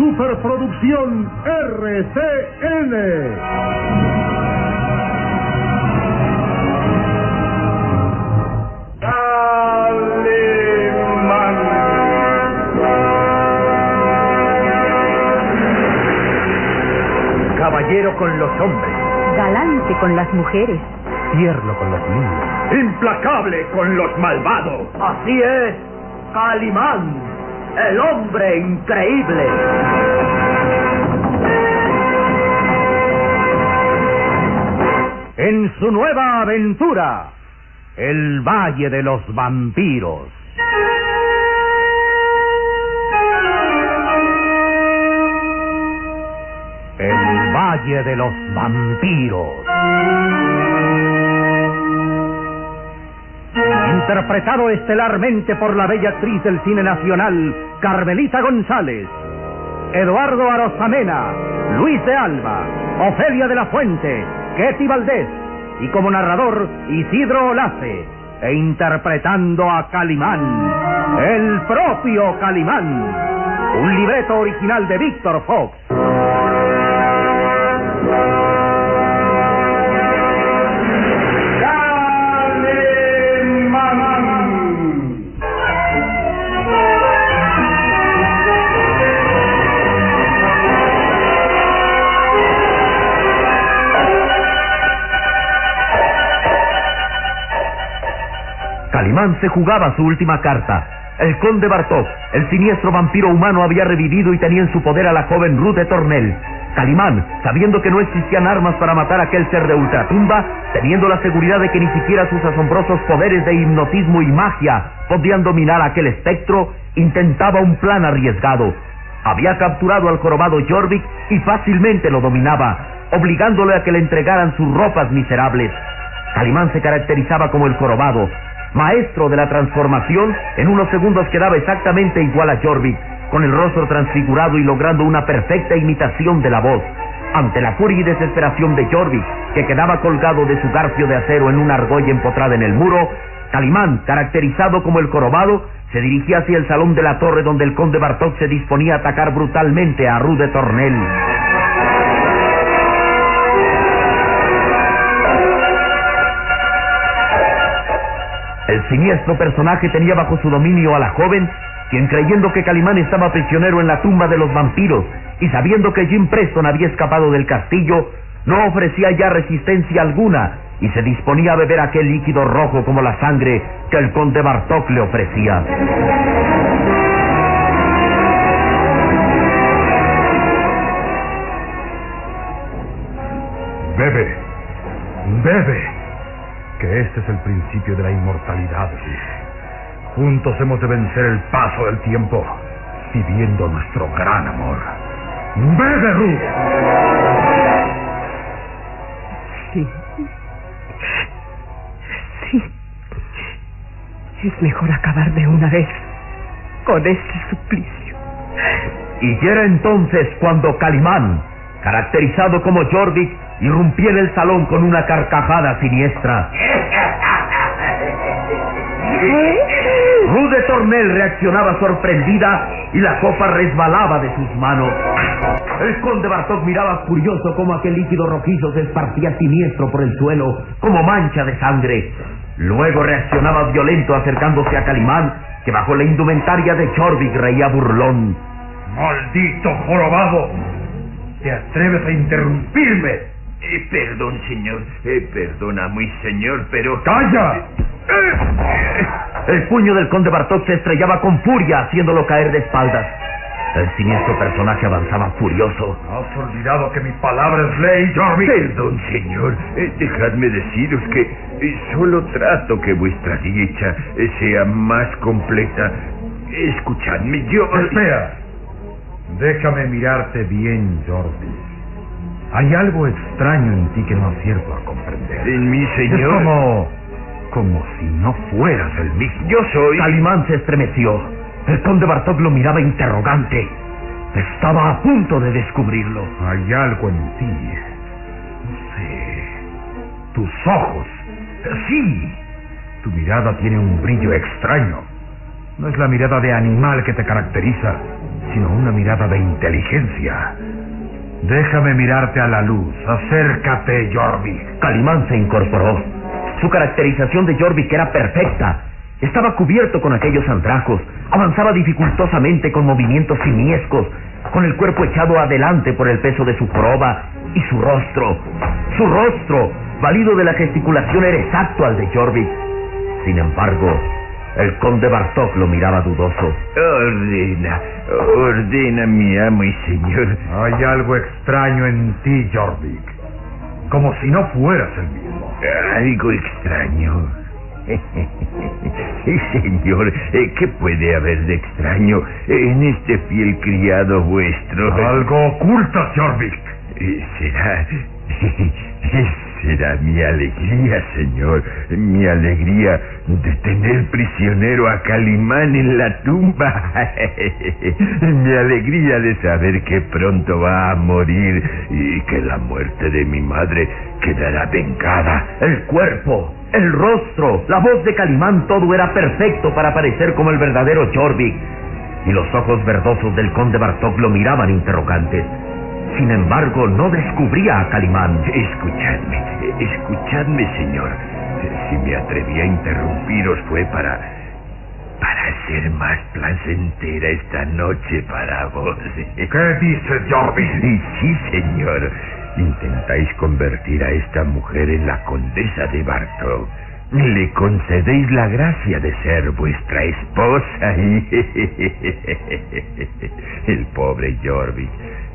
superproducción RCN. Caballero con los hombres, Galante con las mujeres. tierno con los niños. implacable con los malvados. Así es, Calimán, el hombre increíble. En su nueva aventura, el Valle de los Vampiros. El Valle de los Vampiros. Interpretado estelarmente por la bella actriz del cine nacional, Carmelita González, Eduardo Arosamena, Luis de Alba, Ofelia de la Fuente, Ketty Valdés y como narrador Isidro Olace, e interpretando a Calimán, el propio Calimán, un libreto original de Víctor Fox. Calimán se jugaba su última carta. El conde Bartok, el siniestro vampiro humano, había revivido y tenía en su poder a la joven Ruth de Tornel. Calimán, sabiendo que no existían armas para matar a aquel ser de ultratumba, teniendo la seguridad de que ni siquiera sus asombrosos poderes de hipnotismo y magia podían dominar a aquel espectro, intentaba un plan arriesgado. Había capturado al jorobado Jorvik y fácilmente lo dominaba, obligándole a que le entregaran sus ropas miserables. Calimán se caracterizaba como el jorobado, maestro de la transformación, en unos segundos quedaba exactamente igual a Jorvik, con el rostro transfigurado y logrando una perfecta imitación de la voz. Ante la furia y desesperación de Jorvik, que quedaba colgado de su garfio de acero en una argolla empotrada en el muro, Calimán, caracterizado como el jorobado, se dirigía hacia el salón de la torre donde el conde Bartok se disponía a atacar brutalmente a Rude Tornel. El siniestro personaje tenía bajo su dominio a la joven, quien creyendo que Calimán estaba prisionero en la tumba de los vampiros y sabiendo que Jim Preston había escapado del castillo, no ofrecía ya resistencia alguna y se disponía a beber aquel líquido rojo como la sangre que el conde Bartok le ofrecía. Bebe, bebe, que este es el principio de la inmortalidad. Juntos hemos de vencer el paso del tiempo, viviendo nuestro gran amor. Ruth. Sí. Sí. Es mejor acabar de una vez con este suplicio. Y era entonces cuando Calimán, caracterizado como Jorvik, irrumpía en el salón con una carcajada siniestra. Rude Tornel reaccionaba sorprendida y la copa resbalaba de sus manos. El conde Bartok miraba furioso como aquel líquido rojizo se esparcía siniestro por el suelo, como mancha de sangre. Luego reaccionaba violento acercándose a Calimán, que bajo la indumentaria de Jorvik reía burlón. Maldito jorobado. ¿Te atreves a interrumpirme? Eh, perdón, señor. Eh, perdona, muy señor, pero... ¡Calla! El puño del conde Bartok se estrellaba con furia, haciéndolo caer de espaldas. El siniestro personaje avanzaba furioso. ¿Has olvidado que mi palabra es ley, Jorvik? Perdón, señor. Eh, dejadme deciros que eh, solo trato que vuestra dicha eh, sea más completa. Escuchadme, yo... Espera. Déjame mirarte bien, Jordi. Hay algo extraño en ti que no acierto a comprender. En mi Es señor... como... como si no fueras el mismo. Yo soy... Calimán se estremeció. El conde Bartok lo miraba interrogante. Estaba a punto de descubrirlo. Hay algo en ti. No sé. Tus ojos. Sí. Tu mirada tiene un brillo extraño. No es la mirada de animal que te caracteriza, sino una mirada de inteligencia. Déjame mirarte a la luz. Acércate, Jorvik. Calimán se incorporó. Su caracterización de Jorvik era perfecta. Estaba cubierto con aquellos andrajos. Avanzaba dificultosamente con movimientos simiescos, con el cuerpo echado adelante por el peso de su joroba y su rostro. Su rostro, valido de la gesticulación, era exacto al de Jorvik. Sin embargo, el conde Bartok lo miraba dudoso. Ordena, ordena, mi amo y señor. Hay algo extraño en ti, Jorvik. Como si no fueras el mismo. Algo extraño. Señor, eh, ¿qué puede haber de extraño en este fiel criado vuestro? Algo ocultas, Jorvik. Eh, Será. Será mi alegría, señor. Mi alegría de tener prisionero a Calimán en la tumba. mi alegría de saber que pronto va a morir y que la muerte de mi madre quedará vengada. El cuerpo, el rostro, la voz de Calimán, todo era perfecto para parecer como el verdadero Jorvik. Y los ojos verdosos del conde Bartok lo miraban interrogantes. Sin embargo, no descubría a Calimán. Escuchadme, escuchadme, señor. Si me atreví a interrumpiros fue para... para hacer más placentera esta noche para vos. ¿Qué dices, Jorvik? Y sí, señor. Intentáis convertir a esta mujer en la condesa de Bartok. Le concedéis la gracia de ser vuestra esposa. El pobre Jorvik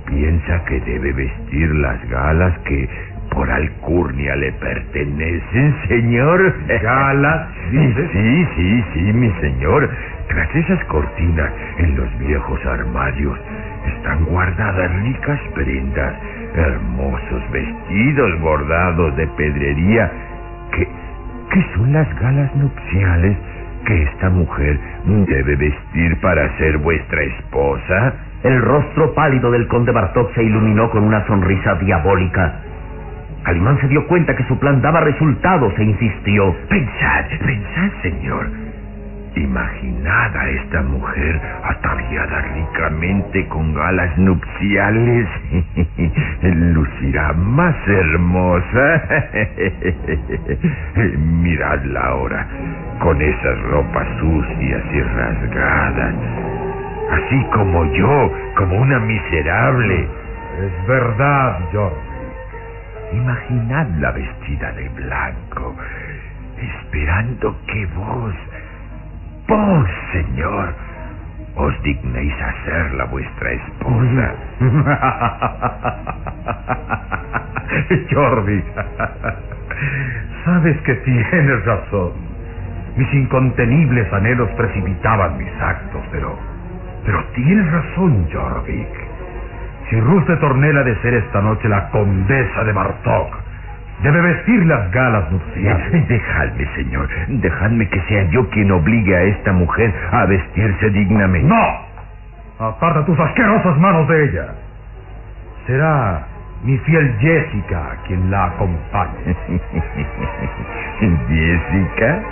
piensa que debe vestir las galas que por alcurnia le pertenecen, señor. ¿Galas? Sí, sí, sí, mi señor. Tras esas cortinas en los viejos armarios están guardadas ricas prendas, hermosos vestidos bordados de pedrería, que, que son las galas nupciales que esta mujer debe vestir para ser vuestra esposa. El rostro pálido del conde Bartok se iluminó con una sonrisa diabólica. Calimán se dio cuenta que su plan daba resultados e insistió. Pensad, pensad, señor. Imaginad a esta mujer ataviada ricamente con galas nupciales. Lucirá más hermosa. Miradla ahora, con esas ropas sucias y rasgadas. Así como yo, como una miserable. Es verdad, Jorvik. Imaginadla vestida de blanco, esperando que vos, vos, señor, os dignéis hacerla vuestra esposa. Jorvik, sabes que tienes razón. Mis incontenibles anhelos precipitaban mis actos, pero... Pero tienes razón, Jorvik. Si Ruth de Tornel ha de ser esta noche la condesa de Bartok, debe vestir las galas nupciales. Dejadme, señor, dejadme que sea yo quien obligue a esta mujer a vestirse dignamente. ¡No! Aparta tus asquerosas manos de ella. Será mi fiel Jessica quien la acompañe. Jessica,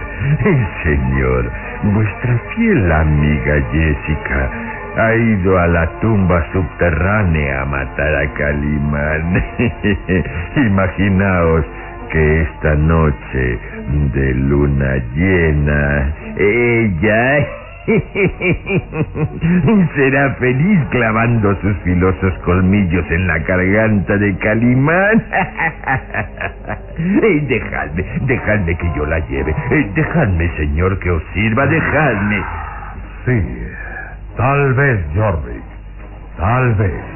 señor, vuestra fiel amiga Jessica ha ido a la tumba subterránea a matar a Calimán. Imaginaos que esta noche de luna llena, ella será feliz clavando sus filosos colmillos en la garganta de Calimán. Dejadme, dejadme que yo la lleve. Dejadme, señor, que os sirva. Dejadme. Sí, tal vez, Jorvik. Tal vez.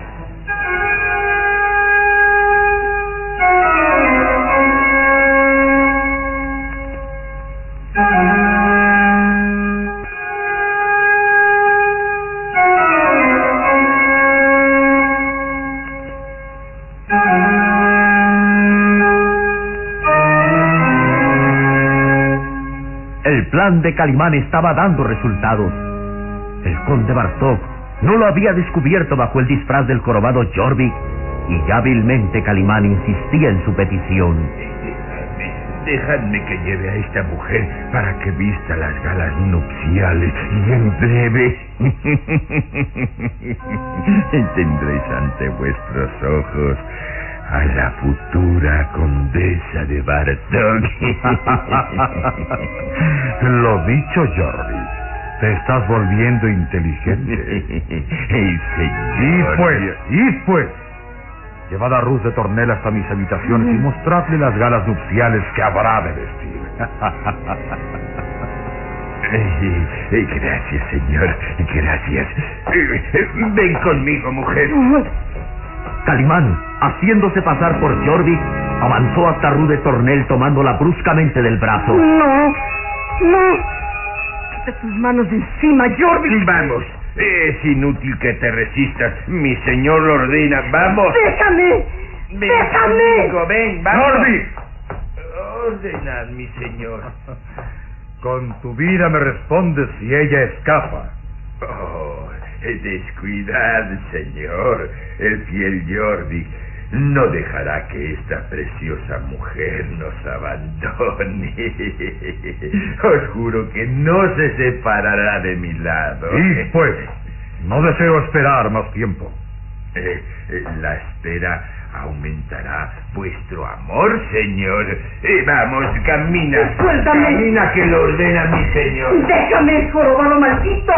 De Calimán estaba dando resultados. El conde Bartok no lo había descubierto bajo el disfraz del corobado Jorvik y hábilmente Calimán insistía en su petición. Dejadme que lleve a esta mujer para que vista las galas nupciales y en breve tendréis ante vuestros ojos a la futura condesa de Bartok. Lo dicho, Jordi. Te estás volviendo inteligente. Y pues, y pues. Llevad a Ruth de Tornel hasta mis habitaciones y mostradle las galas nupciales que habrá de vestir. Gracias, señor. Gracias. Ven conmigo, mujer. Calimán, haciéndose pasar por Jorvik, avanzó hasta Ruth de Tornel tomándola bruscamente del brazo. No, no. Quita tus manos de encima, Jorvik. Vamos. Es inútil que te resistas. Mi señor lo ordena. Vamos. Déjame. Ven Déjame. conmigo, ven, vamos. ¡Jordi! Ordenad, mi señor. Con tu vida me respondes si ella escapa. Oh, descuidad, señor. El fiel Jordi no dejará que esta preciosa mujer nos abandone. Os juro que no se separará de mi lado. Y pues, no deseo esperar más tiempo. Eh, eh, la espera aumentará vuestro amor, señor. Eh, vamos, camina. Suéltame. Camina que lo ordena mi señor. Déjame, jorobado maldito.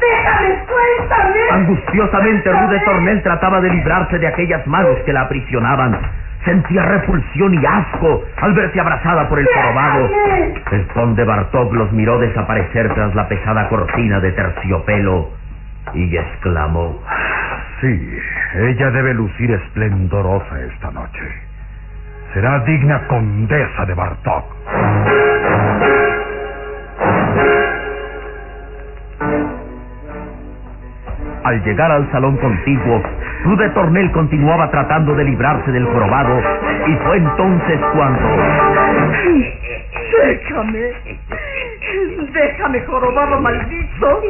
Déjame, suéltame. Angustiosamente Ruth de Tornel trataba de librarse de aquellas manos que la aprisionaban. Sentía repulsión y asco al verse abrazada por el jorobado. El conde Bartok los miró desaparecer tras la pesada cortina de terciopelo y exclamó. Sí, ella debe lucir esplendorosa esta noche. Será digna condesa de Bartok. Al llegar al salón contiguo, Ruth de Tornel continuaba tratando de librarse del jorobado y fue entonces cuando... Déjame. Déjame, jorobado maldito.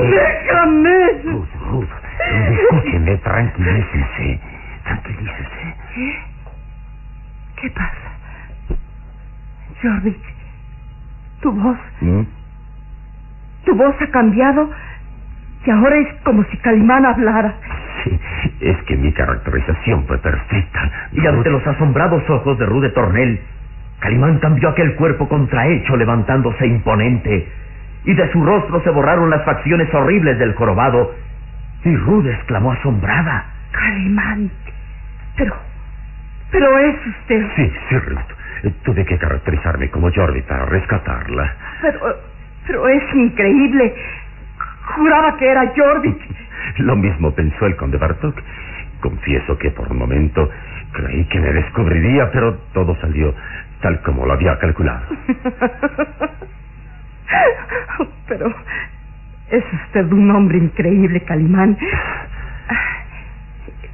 Déjame. Ruth, Ruth, escúchenme, tranquilícense, tranquilícense. ¿Qué? ¿Qué pasa? Jordi, tu voz, ¿Mm? tu voz ha cambiado y ahora es como si Calimán hablara. Sí, es que mi caracterización fue perfecta. Y ante los asombrados ojos de Ruth de Tornel, Calimán cambió aquel cuerpo contrahecho levantándose imponente. Y de su rostro se borraron las facciones horribles del jorobado. Y Ruth exclamó asombrada. Calimán. Pero, pero es usted. Sí, sí, Ruth. Tuve que caracterizarme como Jordi para rescatarla. Pero, pero es increíble. Juraba que era Jordi. Lo mismo pensó el conde Bartok. Confieso que por un momento creí que me descubriría, pero todo salió tal como lo había calculado. Pero es usted un hombre increíble, Calimán.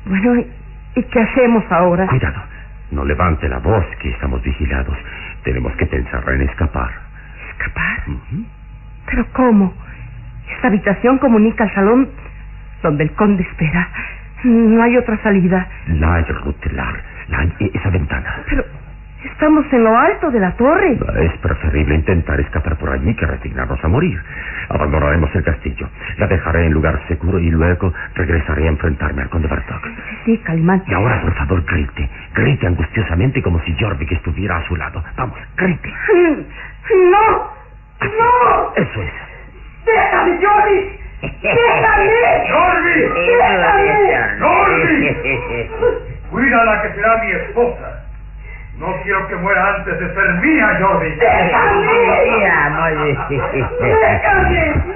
Bueno, ¿y qué hacemos ahora? Cuidado, no levante la voz, que estamos vigilados. Tenemos que pensar en escapar. ¿Escapar? ¿Pero cómo? Esta habitación comunica al salón donde el conde espera. No hay otra salida. La hay, Ruth, la, hay, esa ventana. Pero estamos en lo alto de la torre. Es preferible intentar escapar por allí que resignarnos a morir. Abandonaremos el castillo. La dejaré en lugar seguro y luego regresaré a enfrentarme al conde Bartok. Sí, sí, Calimán. Y ahora, por favor, grite. Grite angustiosamente como si Jorvik estuviera a su lado. Vamos, grite. ¡No! ¡No! Eso es. ¡Déjame, Jordi! ¡Déjame! ¡Jordi! ¡Déjame! ¡Jordi! Cuídala que será mi esposa. No quiero que muera antes de ser mía, Jordi.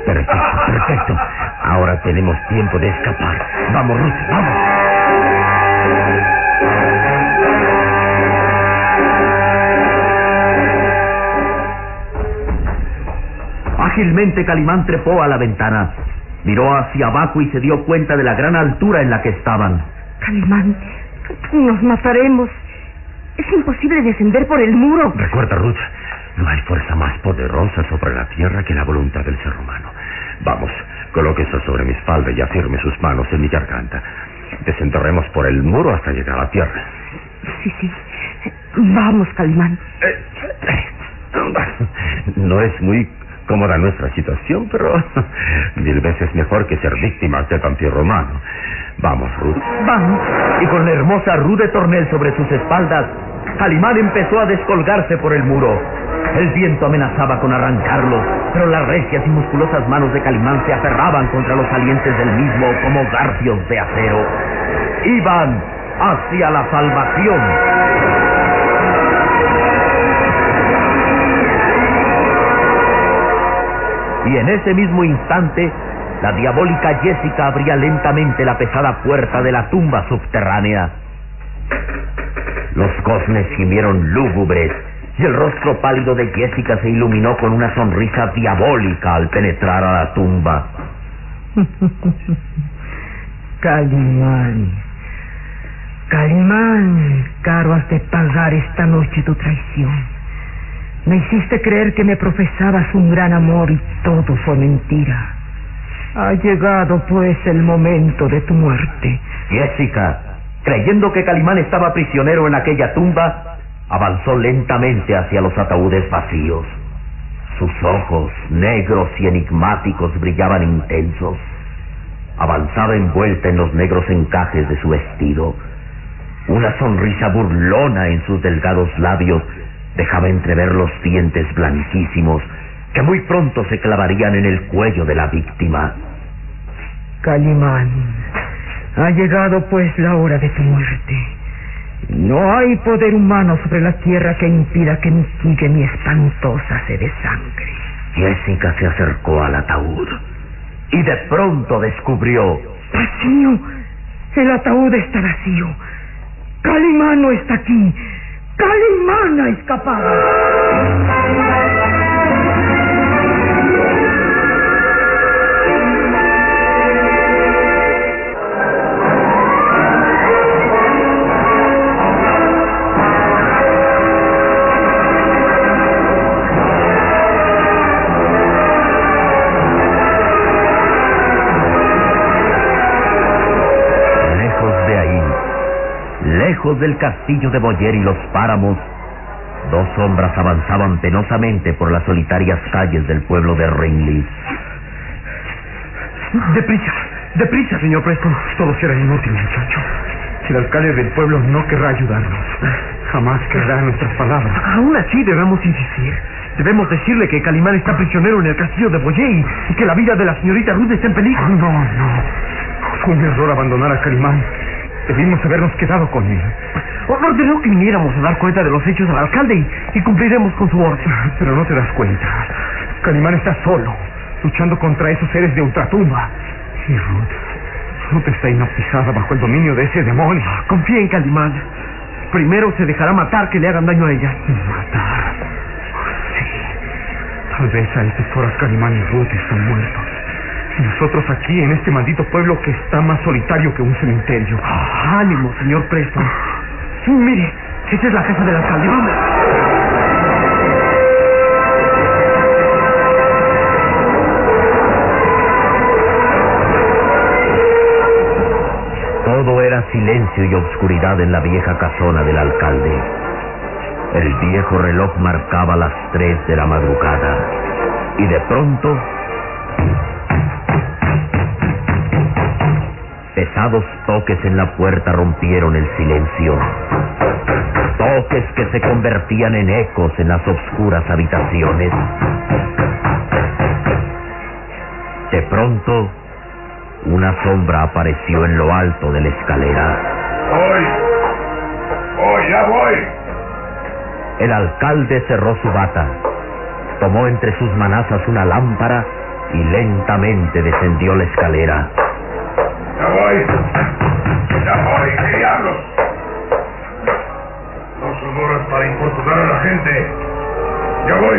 Perfecto, perfecto. Ahora tenemos tiempo de escapar. Vamos, Ruth, vamos. Ágilmente Calimán trepó a la ventana. Miró hacia abajo y se dio cuenta de la gran altura en la que estaban. Calimán, nos mataremos. Es imposible descender por el muro. Recuerda, Ruth, no hay fuerza más poderosa sobre la tierra que la voluntad del ser humano. Vamos, colóquese sobre mi espalda y afirme sus manos en mi garganta. Desenterremos por el muro hasta llegar a la tierra. Sí, sí. Vamos, Calimán. No es muy cómoda nuestra situación, pero mil veces mejor que ser víctimas del vampiro romano. Vamos, Ruth. Vamos. Y con la hermosa Ruth de Tornel sobre sus espaldas, Calimán empezó a descolgarse por el muro. El viento amenazaba con arrancarlo, pero las recias y musculosas manos de Calimán se aferraban contra los salientes del mismo como garfios de acero. Iban hacia la salvación. Y en ese mismo instante, la diabólica Jessica abría lentamente la pesada puerta de la tumba subterránea. Los cosmes gimieron lúgubres y el rostro pálido de Jessica se iluminó con una sonrisa diabólica al penetrar a la tumba. Calimán. Calimán, caro has de pagar esta noche tu traición. Me hiciste creer que me profesabas un gran amor y todo fue mentira. Ha llegado pues el momento de tu muerte. Jessica, creyendo que Calimán estaba prisionero en aquella tumba, avanzó lentamente hacia los ataúdes vacíos. Sus ojos, negros y enigmáticos, brillaban intensos. Avanzaba envuelta en los negros encajes de su vestido. Una sonrisa burlona en sus delgados labios dejaba entrever los dientes blanquísimos que muy pronto se clavarían en el cuello de la víctima. Calimán, ha llegado pues la hora de tu muerte. No hay poder humano sobre la tierra que impida que mitigue mi espantosa sed de sangre. Jessica se acercó al ataúd y de pronto descubrió. Vacío. El ataúd está vacío. Calimán no está aquí. Calimán ha escapado. Lejos del castillo de Boyer y los páramos, dos sombras avanzaban penosamente por las solitarias calles del pueblo de Ringlis. Deprisa, deprisa, señor Preston. Todo será inútil, muchacho. El alcalde del pueblo no querrá ayudarnos. Jamás creerá nuestras palabras. Aún así debemos insistir. Debemos decirle que Calimán está prisionero en el castillo de Boyé y que la vida de la señorita Ruth está en peligro. No, no. Fue un error abandonar a Calimán. Debimos habernos quedado con él. Ordenó que viniéramos a dar cuenta de los hechos al alcalde y, y cumpliremos con su orden. Pero no te das cuenta. Calimán está solo, luchando contra esos seres de ultratumba. Y Ruth, Ruth está hipnotizada bajo el dominio de ese demonio. Confía en Calimán. Primero se dejará matar que le hagan daño a ella. Matar. Sí. Tal vez a estas horas Calimán y Ruth están muertos. Y nosotros aquí en este maldito pueblo que está más solitario que un cementerio. ánimo, señor Preston. Mire, esa es la casa del alcalde. Vamos. Todo era silencio y obscuridad en la vieja casona del alcalde. El viejo reloj marcaba las tres de la madrugada. Y de pronto... Pesados toques en la puerta rompieron el silencio. Toques que se convertían en ecos en las oscuras habitaciones. De pronto, una sombra apareció en lo alto de la escalera. ¡Voy! ¡Voy, ya voy! El alcalde cerró su bata, tomó entre sus manazas una lámpara y lentamente descendió la escalera. ¡Ya voy! ¡Ya voy! ¿Qué diablos? No son horas para importunar a la gente. ¡Ya voy!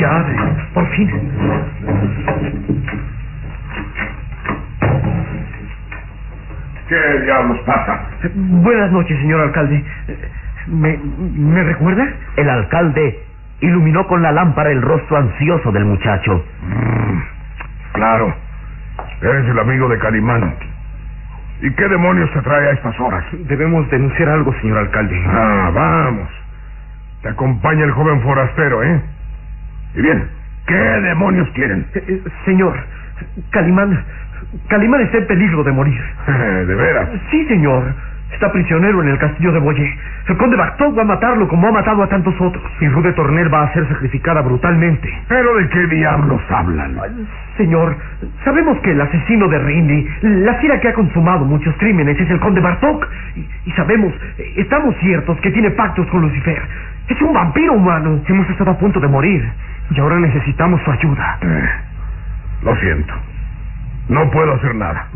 Ya, por fin. ¿Qué diablos pasa? Buenas noches, señor alcalde. ¿Me, ¿Me recuerda? El alcalde iluminó con la lámpara el rostro ansioso del muchacho. Mm, claro. Eres el amigo de Calimán. ¿Y qué demonios se trae a estas horas? Debemos denunciar algo, señor alcalde. Ah, vamos. Te acompaña el joven forastero, ¿eh? Y bien, ¿qué demonios quieren? Eh, eh, señor, Calimán. Calimán está en peligro de morir. ¿De veras? Sí, señor. Está prisionero en el castillo de Boyé. El conde Bartok va a matarlo como ha matado a tantos otros. Y Rude Tornel va a ser sacrificada brutalmente. ¿Pero de qué diablos hablan? señor, sabemos que el asesino de Rindy, la fiera que ha consumado muchos crímenes, es el conde Bartok. Y, sabemos, estamos ciertos que tiene pactos con Lucifer. Es un vampiro humano. Hemos estado a punto de morir. Y ahora necesitamos su ayuda. Eh, lo siento. No puedo hacer nada.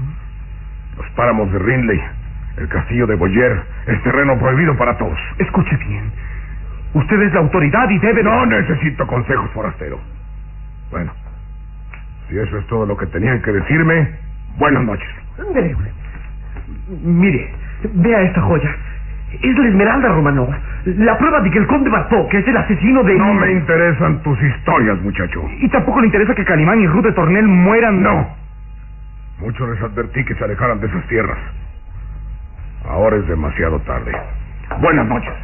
Los páramos de Rinley el castillo de Boyer es terreno prohibido para todos. Escuche bien. Usted es la autoridad y debe... No necesito consejos, forastero. Bueno, si eso es todo lo que tenían que decirme, buenas noches. Mire, vea esta joya. Es la Esmeralda Romanov. La prueba de que el conde Bartok es el asesino de... No me interesan tus historias, muchacho. Y tampoco le interesa que Calimán y Ruth de Tornel mueran... No. Mucho les advertí que se alejaran de esas tierras. Ahora es demasiado tarde. Buenas noches.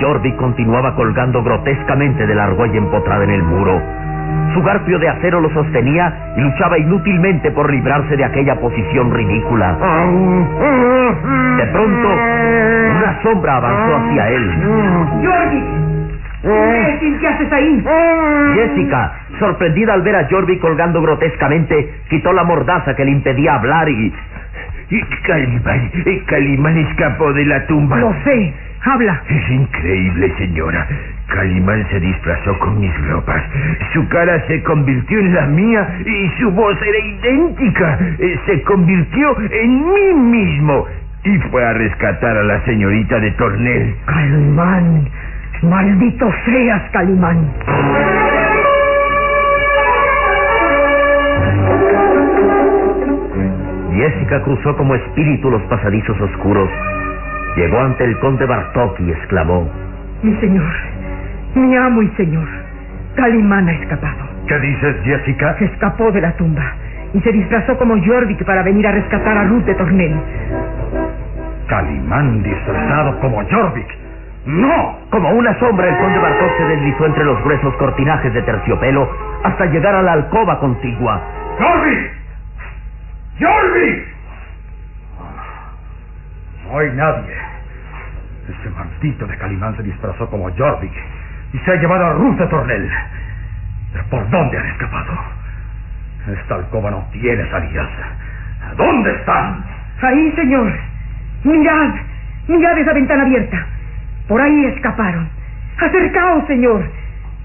Jordi continuaba colgando grotescamente de la argolla empotrada en el muro su garfio de acero lo sostenía y luchaba inútilmente por librarse de aquella posición ridícula. De pronto, una sombra avanzó hacia él. ¡Jordi! ¿Qué haces ahí? Jessica, sorprendida al ver a Jordi colgando grotescamente, quitó la mordaza que le impedía hablar y... y Calimán, Calimán escapó de la tumba. Lo sé. Habla. Es increíble, señora. Calimán se disfrazó con mis ropas. Su cara se convirtió en la mía y su voz era idéntica. Eh, se convirtió en mí mismo y fue a rescatar a la señorita de Tornel. Calimán, maldito seas, Calimán. Jessica cruzó como espíritu los pasadizos oscuros. Llegó ante el conde Bartok y exclamó: Mi señor, mi amo y señor, Calimán ha escapado. ¿Qué dices, Jessica? Se escapó de la tumba y se disfrazó como Jorvik para venir a rescatar a Ruth de Tornel. Calimán disfrazado como Jorvik. ¡No! Como una sombra, el conde Bartok se deslizó entre los gruesos cortinajes de terciopelo hasta llegar a la alcoba contigua. ¡Jorvik! ¡Jorvik! No hay nadie. Ese maldito de Calimán se disfrazó como Jorvik y se ha llevado a Ruth de Tornel. ¿Pero por dónde han escapado? Esta alcoba no tiene salidas. ¿Dónde están? Ahí, señor. Mirad, mirad esa ventana abierta. Por ahí escaparon. Acercaos, señor.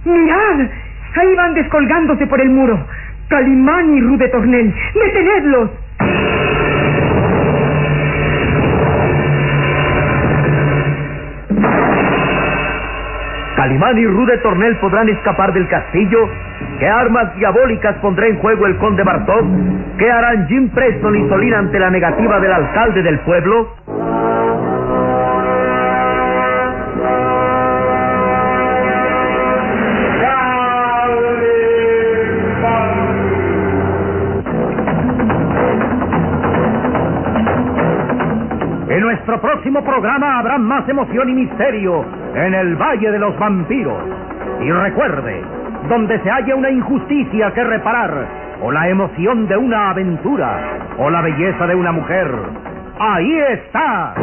Mirad, ahí van descolgándose por el muro. Calimán y Ruth de Tornel. ¡Detenedlos! Calimán y Rude Tornel podrán escapar del castillo. ¿Qué armas diabólicas pondrá en juego el conde Bartok? ¿Qué harán Jim Preston y Solina ante la negativa del alcalde del pueblo? Programa habrá más emoción y misterio en el Valle de los Vampiros. Y recuerde, donde se haya una injusticia que reparar, o la emoción de una aventura, o la belleza de una mujer, ahí está.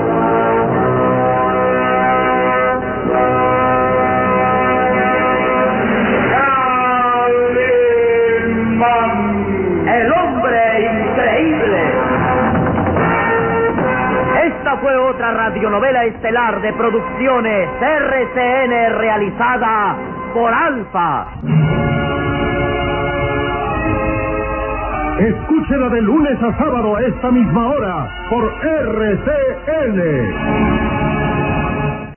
Fue otra radionovela estelar de producciones RCN realizada por Alfa. Escúchela de lunes a sábado a esta misma hora por RCN.